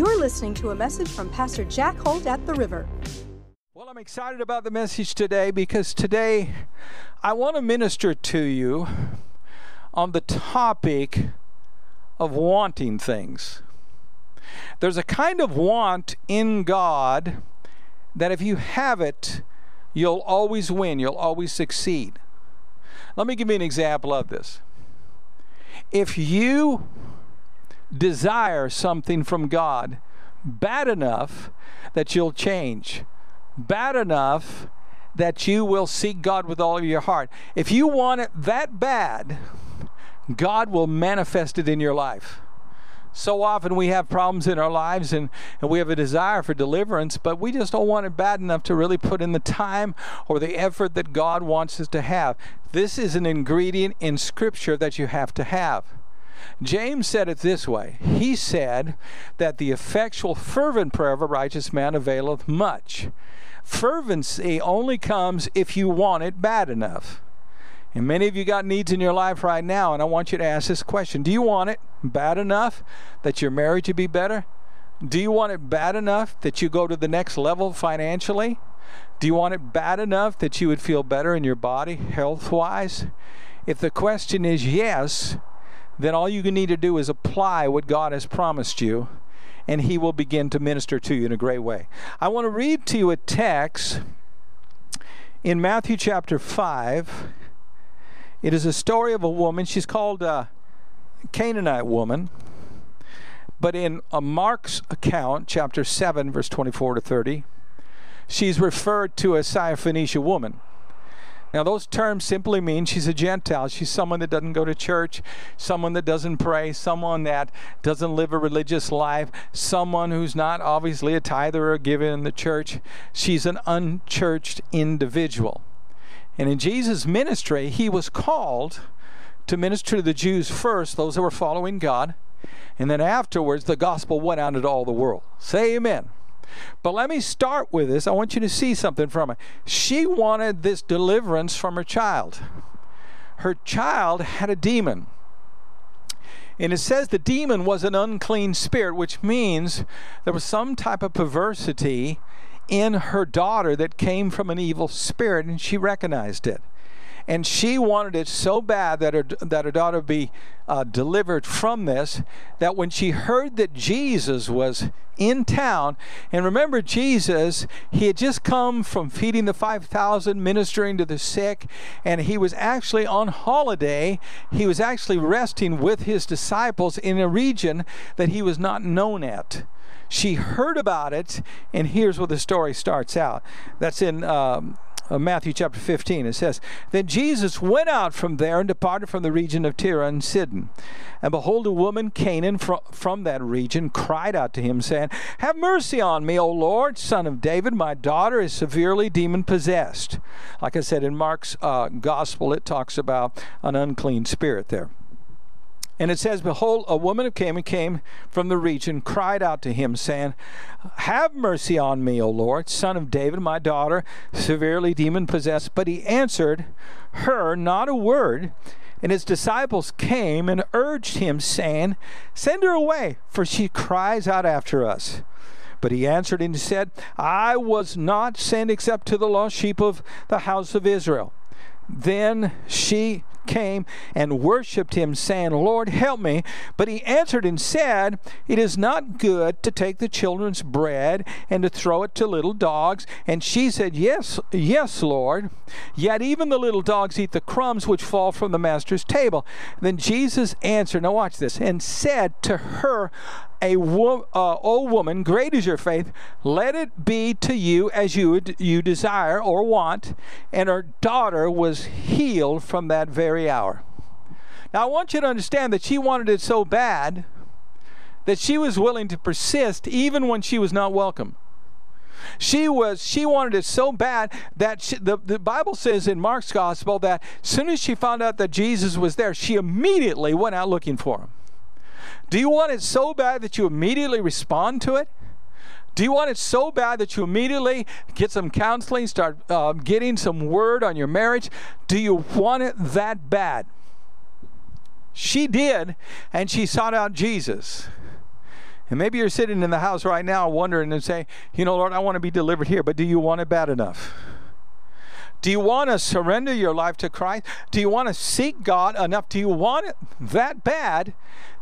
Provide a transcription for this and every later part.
You're listening to a message from Pastor Jack Holt at the River. Well, I'm excited about the message today because today I want to minister to you on the topic of wanting things. There's a kind of want in God that if you have it, you'll always win, you'll always succeed. Let me give you an example of this. If you desire something from God bad enough that you'll change, bad enough that you will seek God with all of your heart, if you want it that bad, God will manifest it in your life. So often we have problems in our lives and, and we have a desire for deliverance, but we just don't want it bad enough to really put in the time or the effort that God wants us to have. This is an ingredient in Scripture that you have to have. James said it this way He said that the effectual, fervent prayer of a righteous man availeth much. Fervency only comes if you want it bad enough. And many of you got needs in your life right now, and I want you to ask this question Do you want it bad enough that your marriage would be better? Do you want it bad enough that you go to the next level financially? Do you want it bad enough that you would feel better in your body, health wise? If the question is yes, then all you need to do is apply what God has promised you, and He will begin to minister to you in a great way. I want to read to you a text in Matthew chapter 5 it is a story of a woman. She's called a Canaanite woman. But in Mark's account, chapter 7, verse 24 to 30, she's referred to as a Syrophoenician woman. Now, those terms simply mean she's a Gentile. She's someone that doesn't go to church, someone that doesn't pray, someone that doesn't live a religious life, someone who's not obviously a tither or giver in the church. She's an unchurched individual. And in Jesus' ministry, he was called to minister to the Jews first, those that were following God, and then afterwards the gospel went out into all the world. Say amen. But let me start with this. I want you to see something from it. She wanted this deliverance from her child. Her child had a demon. And it says the demon was an unclean spirit, which means there was some type of perversity in her daughter that came from an evil spirit, and she recognized it. And she wanted it so bad that her, that her daughter be uh, delivered from this, that when she heard that Jesus was in town, and remember, Jesus, he had just come from feeding the 5,000, ministering to the sick, and he was actually on holiday. He was actually resting with his disciples in a region that he was not known at she heard about it, and here's where the story starts out. That's in um, uh, Matthew chapter 15. It says, Then Jesus went out from there and departed from the region of Tyre and Sidon. And behold, a woman, Canaan, fr- from that region, cried out to him, saying, Have mercy on me, O Lord, son of David. My daughter is severely demon possessed. Like I said in Mark's uh, gospel, it talks about an unclean spirit there. And it says, Behold, a woman of Canaan came from the region, cried out to him, saying, Have mercy on me, O Lord, son of David, my daughter, severely demon possessed. But he answered her not a word. And his disciples came and urged him, saying, Send her away, for she cries out after us. But he answered and said, I was not sent except to the lost sheep of the house of Israel. Then she came and worshipped him, saying, Lord, help me. But he answered and said, It is not good to take the children's bread and to throw it to little dogs. And she said, Yes, yes, Lord. Yet even the little dogs eat the crumbs which fall from the master's table. Then Jesus answered, now watch this, and said to her, a wo- uh, old woman, great is your faith. Let it be to you as you you desire or want. And her daughter was healed from that very hour. Now I want you to understand that she wanted it so bad that she was willing to persist even when she was not welcome. She was she wanted it so bad that she, the, the Bible says in Mark's gospel that as soon as she found out that Jesus was there, she immediately went out looking for him. Do you want it so bad that you immediately respond to it? Do you want it so bad that you immediately get some counseling, start uh, getting some word on your marriage? Do you want it that bad? She did, and she sought out Jesus. And maybe you're sitting in the house right now wondering and saying, you know, Lord, I want to be delivered here, but do you want it bad enough? Do you want to surrender your life to Christ? Do you want to seek God enough? Do you want it that bad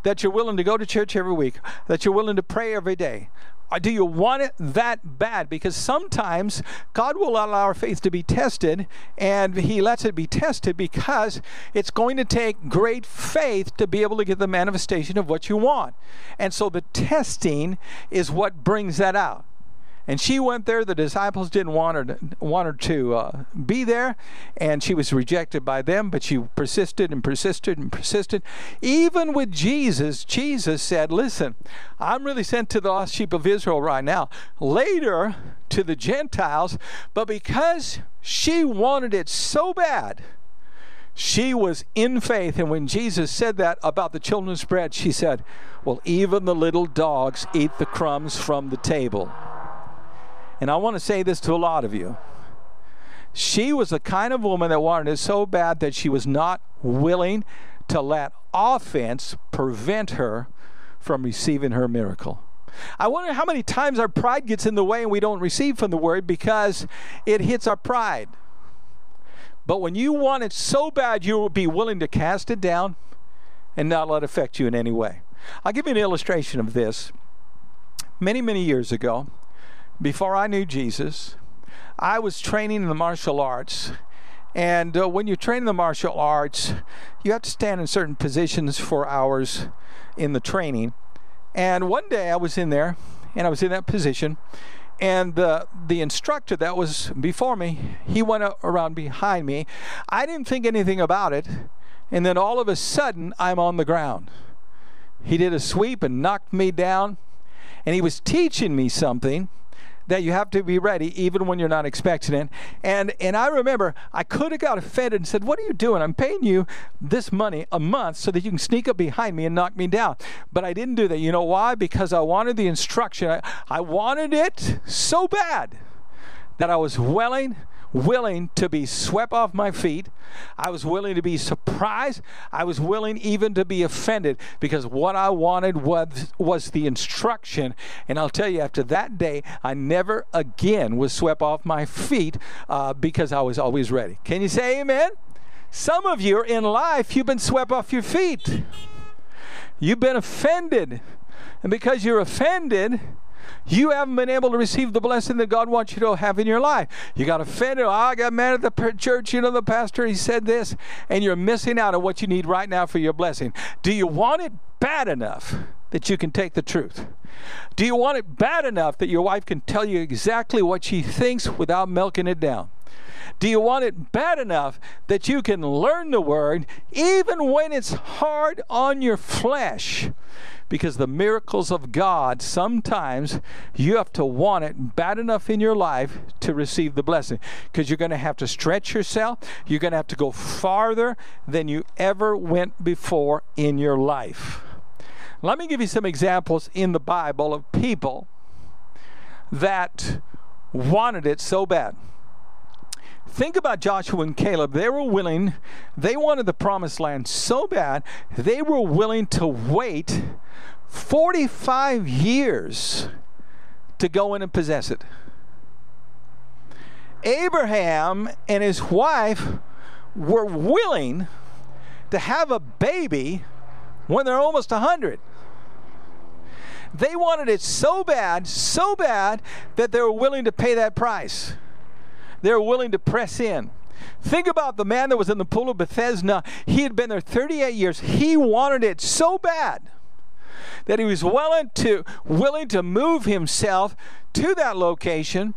that you're willing to go to church every week, that you're willing to pray every day? Or do you want it that bad? Because sometimes God will allow our faith to be tested, and He lets it be tested because it's going to take great faith to be able to get the manifestation of what you want. And so the testing is what brings that out. And she went there. The disciples didn't want her to, want her to uh, be there, and she was rejected by them. But she persisted and persisted and persisted. Even with Jesus, Jesus said, "Listen, I'm really sent to the lost sheep of Israel right now. Later to the Gentiles, but because she wanted it so bad." She was in faith, and when Jesus said that about the children's bread, she said, Well, even the little dogs eat the crumbs from the table. And I want to say this to a lot of you. She was the kind of woman that wanted it so bad that she was not willing to let offense prevent her from receiving her miracle. I wonder how many times our pride gets in the way and we don't receive from the word because it hits our pride. But when you want it so bad, you will be willing to cast it down and not let it affect you in any way. I'll give you an illustration of this. Many, many years ago, before I knew Jesus, I was training in the martial arts. And uh, when you train in the martial arts, you have to stand in certain positions for hours in the training. And one day I was in there, and I was in that position, and the the instructor that was before me, he went around behind me. I didn't think anything about it, and then all of a sudden I'm on the ground. He did a sweep and knocked me down, and he was teaching me something that you have to be ready even when you're not expecting it. And and I remember I could have got offended and said, "What are you doing? I'm paying you this money a month so that you can sneak up behind me and knock me down." But I didn't do that. You know why? Because I wanted the instruction. I, I wanted it so bad that I was willing willing to be swept off my feet. I was willing to be surprised. I was willing even to be offended because what I wanted was, was the instruction. And I'll tell you, after that day, I never again was swept off my feet uh, because I was always ready. Can you say amen? Some of you in life, you've been swept off your feet. You've been offended. And because you're offended, you haven't been able to receive the blessing that God wants you to have in your life. You got offended. Oh, I got mad at the church. You know, the pastor, he said this, and you're missing out on what you need right now for your blessing. Do you want it bad enough that you can take the truth? Do you want it bad enough that your wife can tell you exactly what she thinks without milking it down? Do you want it bad enough that you can learn the word even when it's hard on your flesh? Because the miracles of God, sometimes you have to want it bad enough in your life to receive the blessing because you're going to have to stretch yourself. You're going to have to go farther than you ever went before in your life. Let me give you some examples in the Bible of people that wanted it so bad. Think about Joshua and Caleb. They were willing, they wanted the promised land so bad, they were willing to wait 45 years to go in and possess it. Abraham and his wife were willing to have a baby when they're almost 100. They wanted it so bad, so bad, that they were willing to pay that price. They were willing to press in. Think about the man that was in the pool of Bethesda. He had been there 38 years. He wanted it so bad that he was willing to willing to move himself to that location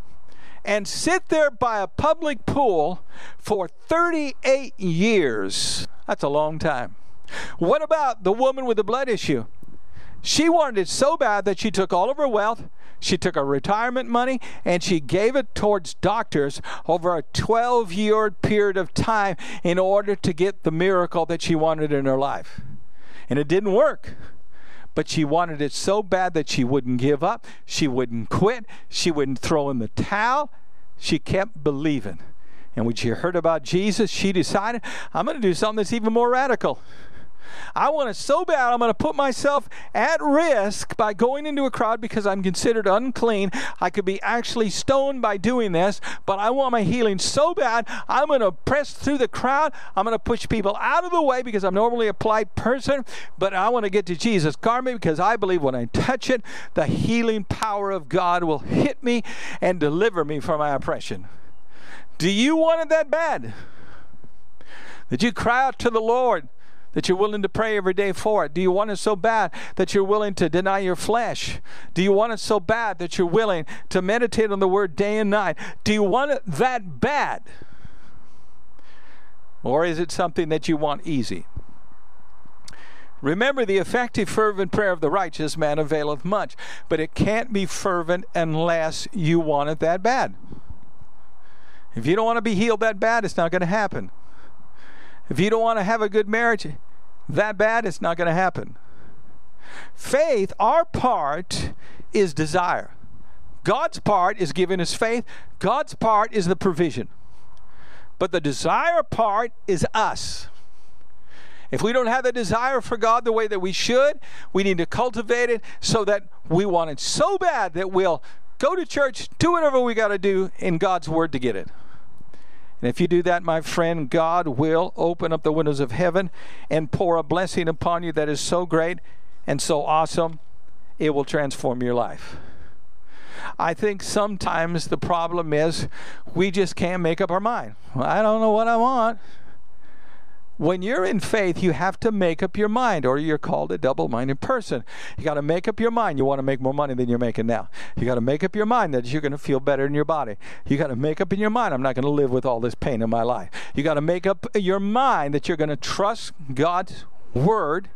and sit there by a public pool for 38 years. That's a long time. What about the woman with the blood issue? She wanted it so bad that she took all of her wealth, she took her retirement money, and she gave it towards doctors over a 12 year period of time in order to get the miracle that she wanted in her life. And it didn't work but she wanted it so bad that she wouldn't give up, she wouldn't quit, she wouldn't throw in the towel. She kept believing. And when she heard about Jesus, she decided, I'm going to do something that's even more radical. I want it so bad, I'm going to put myself at risk by going into a crowd because I'm considered unclean. I could be actually stoned by doing this, but I want my healing so bad, I'm going to press through the crowd. I'm going to push people out of the way because I'm normally a polite person, but I want to get to Jesus' garment because I believe when I touch it, the healing power of God will hit me and deliver me from my oppression. Do you want it that bad? That you cry out to the Lord that you're willing to pray every day for it? Do you want it so bad that you're willing to deny your flesh? Do you want it so bad that you're willing to meditate on the word day and night? Do you want it that bad? Or is it something that you want easy? Remember, the effective, fervent prayer of the righteous man availeth much, but it can't be fervent unless you want it that bad. If you don't want to be healed that bad, it's not going to happen. If you don't want to have a good marriage that bad, it's not going to happen. Faith, our part is desire. God's part is giving us faith. God's part is the provision. But the desire part is us. If we don't have the desire for God the way that we should, we need to cultivate it so that we want it so bad that we'll go to church, do whatever we got to do in God's Word to get it. And if you do that, my friend, God will open up the windows of heaven and pour a blessing upon you that is so great and so awesome, it will transform your life. I think sometimes the problem is we just can't make up our mind. I don't know what I want when you're in faith, you have to make up your mind, or you're called a double minded person. You got to make up your mind. You want to make more money than you're making now. You got to make up your mind that you're going to feel better in your body. You got to make up in your mind, I'm not going to live with all this pain in my life. You got to make up your mind that you're going to trust God's word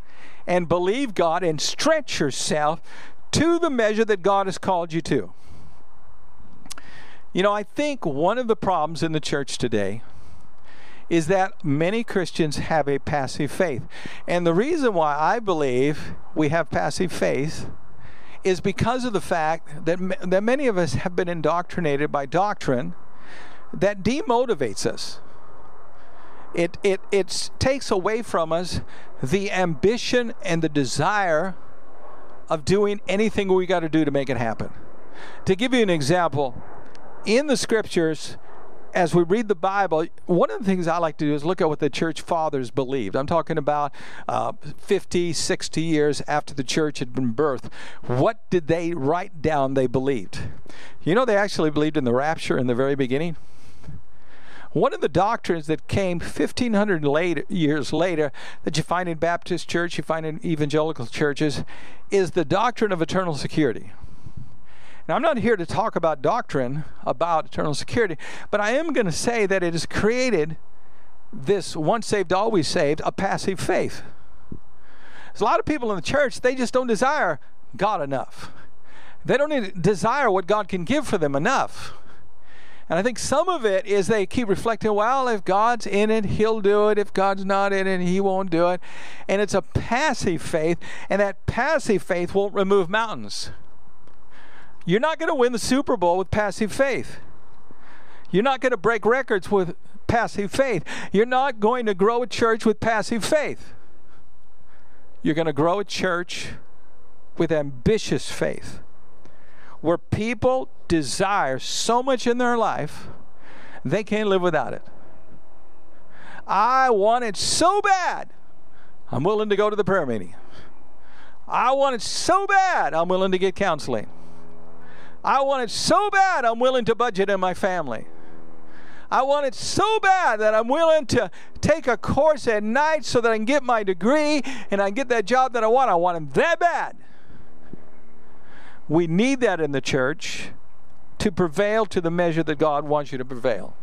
and believe God and stretch yourself to the measure that God has called you to. You know, I think one of the problems in the church today is that many Christians have a passive faith. And the reason why I believe we have passive faith is because of the fact that, that many of us have been indoctrinated by doctrine that demotivates us. It, it, it takes away from us the ambition and the desire of doing anything we got to do to make it happen. To give you an example, in the scriptures, as we read the Bible, one of the things I like to do is look at what the church fathers believed. I'm talking about uh, 50, 60 years after the church had been birthed. What did they write down they believed? You know, they actually believed in the rapture in the very beginning. One of the doctrines that came 1500 later, years later that you find in Baptist church, you find in evangelical churches, is the doctrine of eternal security. Now, I'm not here to talk about doctrine about eternal security, but I am going to say that it has created this once saved, always saved, a passive faith. There's a lot of people in the church, they just don't desire God enough. They don't desire what God can give for them enough. And I think some of it is they keep reflecting, well, if God's in it, He'll do it. If God's not in it, He won't do it. And it's a passive faith, and that passive faith won't remove mountains. You're not going to win the Super Bowl with passive faith. You're not going to break records with passive faith. You're not going to grow a church with passive faith. You're going to grow a church with ambitious faith where people desire so much in their life they can't live without it. I want it so bad, I'm willing to go to the prayer meeting. I want it so bad, I'm willing to get counseling. I want it so bad, I'm willing to budget in my family. I want it so bad that I'm willing to take a course at night so that I can get my degree and I get that job that I want. I want it that bad. We need that in the church to prevail to the measure that God wants you to prevail.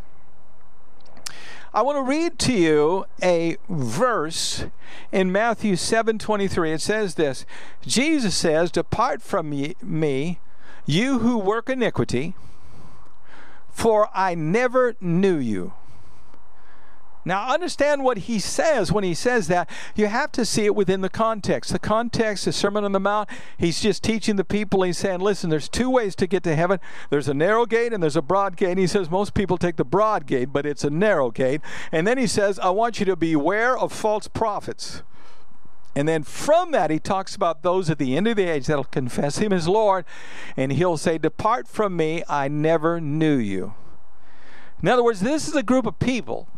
I want to read to you a verse in Matthew 7:23. It says this. Jesus says, "Depart from me, you who work iniquity, for I never knew you. Now, understand what he says when he says that. You have to see it within the context. The context the Sermon on the Mount. He's just teaching the people. He's saying, listen, there's two ways to get to heaven there's a narrow gate and there's a broad gate. And he says, most people take the broad gate, but it's a narrow gate. And then he says, I want you to beware of false prophets. And then from that, he talks about those at the end of the age that'll confess him as Lord, and he'll say, Depart from me, I never knew you. In other words, this is a group of people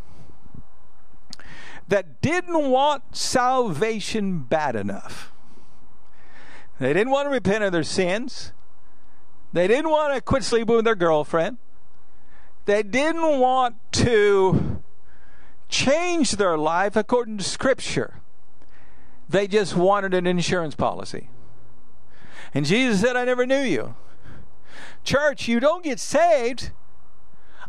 that didn't want salvation bad enough. They didn't want to repent of their sins. They didn't want to quit sleeping with their girlfriend. They didn't want to change their life according to Scripture. They just wanted an insurance policy. And Jesus said, I never knew you. Church, you don't get saved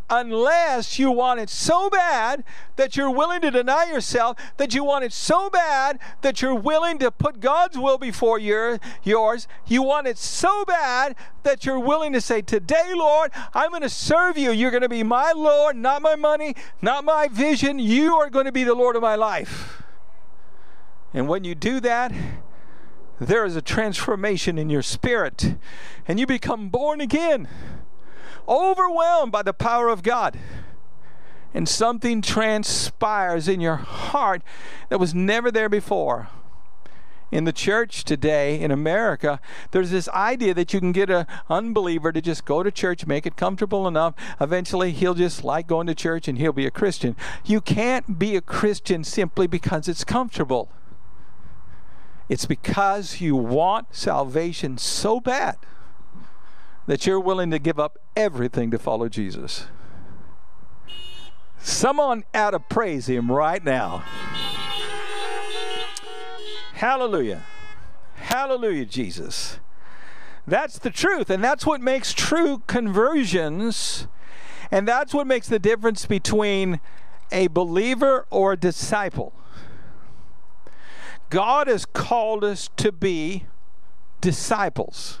unless you want it so bad that you're willing to deny yourself, that you want it so bad that you're willing to put God's will before your, yours. You want it so bad that you're willing to say, Today, Lord, I'm going to serve you. You're going to be my Lord, not my money, not my vision. You are going to be the Lord of my life. And when you do that, there is a transformation in your spirit, and you become born again overwhelmed by the power of God. And something transpires in your heart that was never there before. In the church today in America, there's this idea that you can get an unbeliever to just go to church, make it comfortable enough. Eventually, he'll just like going to church and he'll be a Christian. You can't be a Christian simply because it's comfortable. It's because you want salvation so bad that you're willing to give up everything to follow Jesus. Someone ought to praise him right now. Hallelujah. Hallelujah, Jesus. That's the truth, and that's what makes true conversions, and that's what makes the difference between a believer or a disciple. God has called us to be disciples.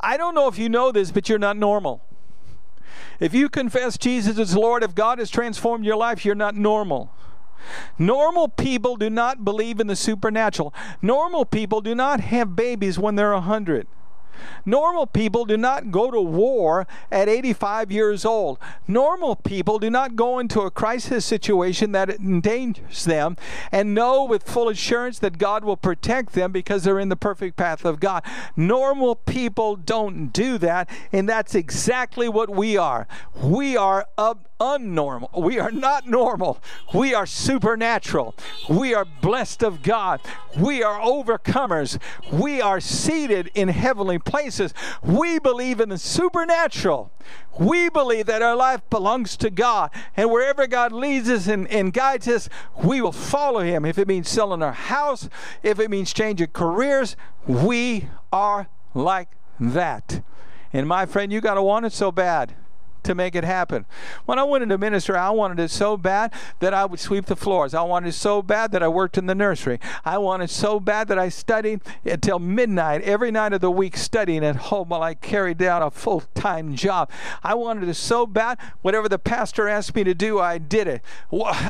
I don't know if you know this, but you're not normal. If you confess Jesus as Lord, if God has transformed your life, you're not normal. Normal people do not believe in the supernatural. Normal people do not have babies when they're 100. Normal people do not go to war at 85 years old. Normal people do not go into a crisis situation that endangers them and know with full assurance that God will protect them because they're in the perfect path of God. Normal people don't do that, and that's exactly what we are. We are up unnormal. We are not normal. We are supernatural. We are blessed of God. We are overcomers. We are seated in heavenly places. We believe in the supernatural. We believe that our life belongs to God. And wherever God leads us and, and guides us, we will follow Him. If it means selling our house, if it means changing careers, we are like that. And my friend, you got to want it so bad to make it happen. When I went into ministry, I wanted it so bad that I would sweep the floors. I wanted it so bad that I worked in the nursery. I wanted so bad that I studied until midnight every night of the week studying at home while I carried down a full time job. I wanted it so bad, whatever the pastor asked me to do, I did it.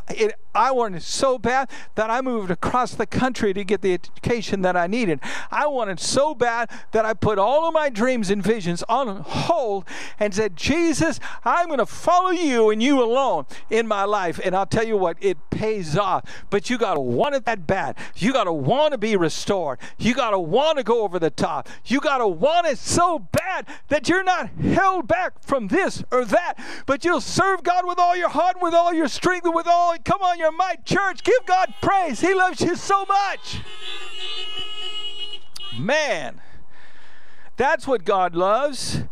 it I wanted it so bad that I moved across the country to get the education that I needed. I wanted so bad that I put all of my dreams and visions on hold and said, Jesus, I'm going to follow you and you alone in my life. And I'll tell you what, it pays off. But you got to want it that bad. You got to want to be restored. You got to want to go over the top. You got to want it so bad that you're not held back from this or that, but you'll serve God with all your heart, with all your strength, with all, come on, your might. Church, give God praise. He loves you so much. Man, that's what God loves.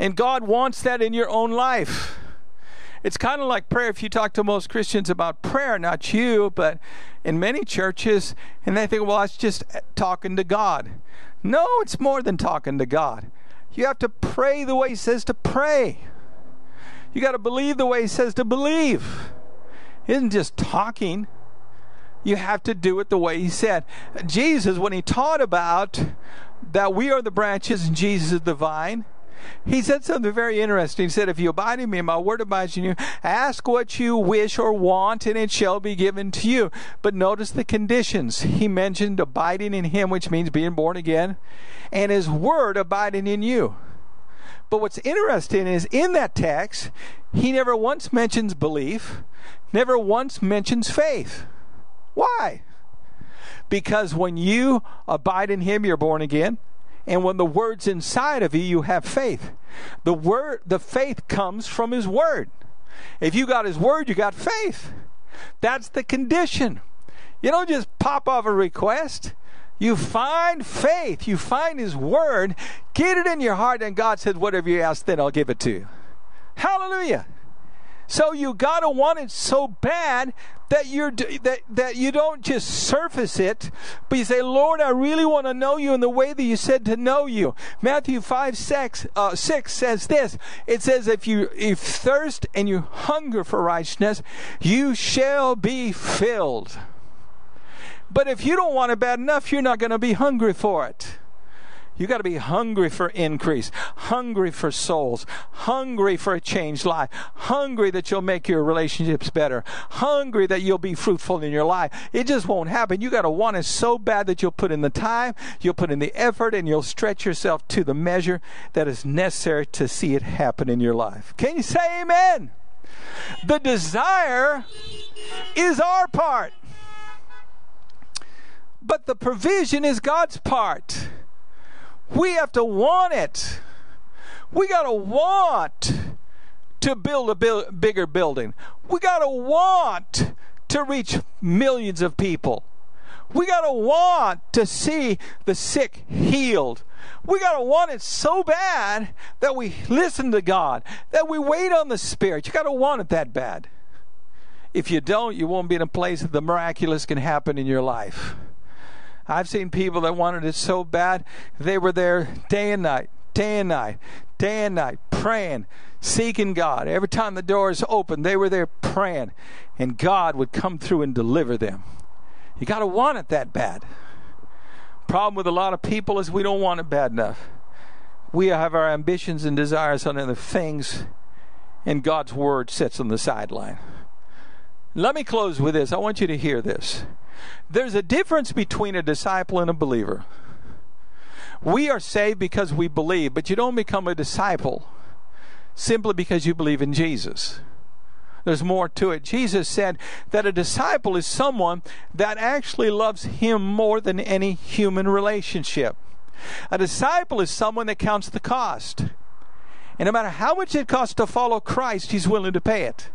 And God wants that in your own life. It's kind of like prayer. If you talk to most Christians about prayer, not you, but in many churches, and they think, well, it's just eh, talking to God. No, it's more than talking to God. You have to pray the way He says to pray. You got to believe the way He says to believe. It isn't just talking. You have to do it the way He said. Jesus, when He taught about that we are the branches and Jesus is the vine, he said something very interesting. He said, If you abide in me, my word abides in you, ask what you wish or want, and it shall be given to you. But notice the conditions. He mentioned abiding in him, which means being born again, and his word abiding in you. But what's interesting is in that text, he never once mentions belief, never once mentions faith. Why? Because when you abide in Him, you're born again. And when the word's inside of you, you have faith. The word, the faith comes from His word. If you got His word, you got faith. That's the condition. You don't just pop off a request. You find faith. You find His Word. Get it in your heart, and God said, Whatever you ask, then I'll give it to you. Hallelujah. So you gotta want it so bad that you're that that you don't just surface it, but you say, "Lord, I really want to know you in the way that you said to know you." Matthew five six uh, six says this. It says, "If you if thirst and you hunger for righteousness, you shall be filled." But if you don't want it bad enough, you're not going to be hungry for it. You got to be hungry for increase, hungry for souls, hungry for a changed life, hungry that you'll make your relationships better, hungry that you'll be fruitful in your life. It just won't happen. You got to want it so bad that you'll put in the time, you'll put in the effort, and you'll stretch yourself to the measure that is necessary to see it happen in your life. Can you say amen? The desire is our part. But the provision is God's part. We have to want it. We got to want to build a bil- bigger building. We got to want to reach millions of people. We got to want to see the sick healed. We got to want it so bad that we listen to God, that we wait on the Spirit. You got to want it that bad. If you don't, you won't be in a place that the miraculous can happen in your life. I've seen people that wanted it so bad, they were there day and night, day and night, day and night, praying, seeking God. Every time the doors opened, they were there praying, and God would come through and deliver them. You got to want it that bad. Problem with a lot of people is we don't want it bad enough. We have our ambitions and desires on other things, and God's word sits on the sideline. Let me close with this. I want you to hear this. There's a difference between a disciple and a believer. We are saved because we believe, but you don't become a disciple simply because you believe in Jesus. There's more to it. Jesus said that a disciple is someone that actually loves him more than any human relationship. A disciple is someone that counts the cost. And no matter how much it costs to follow Christ, he's willing to pay it.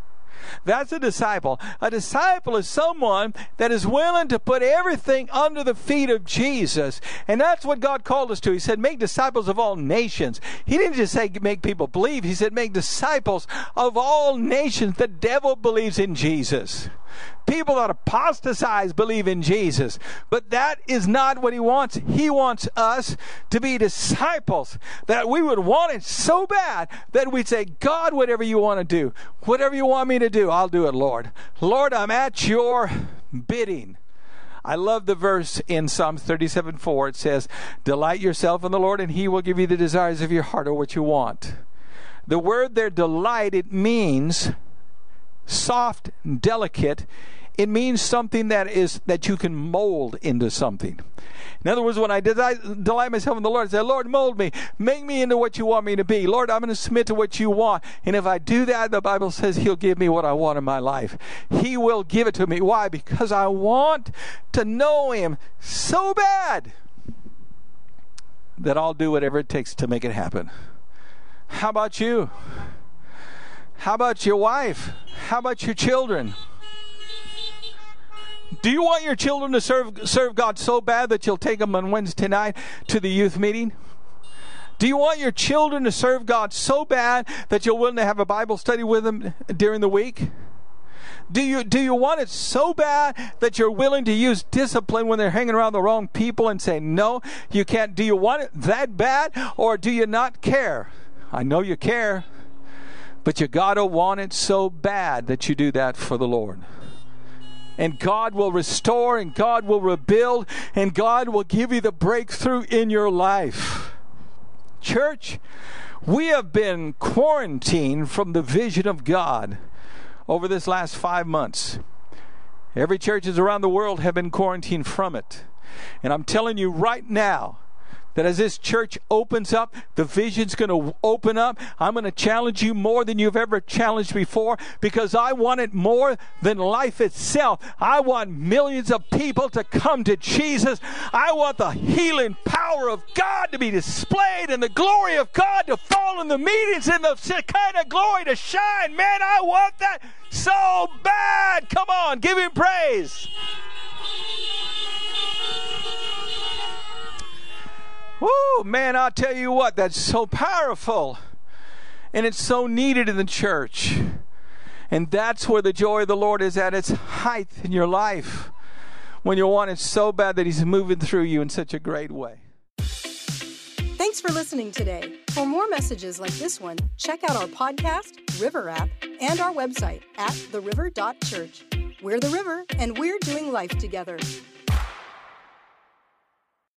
That's a disciple. A disciple is someone that is willing to put everything under the feet of Jesus. And that's what God called us to. He said, make disciples of all nations. He didn't just say make people believe. He said, make disciples of all nations. The devil believes in Jesus. People that apostatize believe in Jesus. But that is not what he wants. He wants us to be disciples, that we would want it so bad that we'd say, God, whatever you want to do, whatever you want me to do, I'll do it, Lord. Lord, I'm at your bidding. I love the verse in Psalms 37 4. It says, Delight yourself in the Lord, and he will give you the desires of your heart or what you want. The word there, delight, it means soft, delicate, it means something that is that you can mold into something. In other words, when I delight myself in the Lord, I say, Lord, mold me, make me into what you want me to be. Lord, I'm going to submit to what you want. And if I do that, the Bible says He'll give me what I want in my life. He will give it to me. Why? Because I want to know Him so bad that I'll do whatever it takes to make it happen. How about you? How about your wife? How about your children? Do you want your children to serve serve God so bad that you'll take them on Wednesday night to the youth meeting? Do you want your children to serve God so bad that you're willing to have a Bible study with them during the week? Do you do you want it so bad that you're willing to use discipline when they're hanging around the wrong people and say no, you can't? Do you want it that bad or do you not care? I know you care, but you got to want it so bad that you do that for the Lord and God will restore and God will rebuild and God will give you the breakthrough in your life. Church, we have been quarantined from the vision of God over this last five months. Every churches around the world have been quarantined from it. And I'm telling you right now, that as this church opens up, the vision's going to open up. I'm going to challenge you more than you've ever challenged before because I want it more than life itself. I want millions of people to come to Jesus. I want the healing power of God to be displayed and the glory of God to fall in the meetings and the kind of glory to shine. Man, I want that so bad. Come on, give him praise. Woo, man, I'll tell you what, that's so powerful. And it's so needed in the church. And that's where the joy of the Lord is at its height in your life. When you want it so bad that He's moving through you in such a great way. Thanks for listening today. For more messages like this one, check out our podcast, River app, and our website at theriver.church. We're the river, and we're doing life together.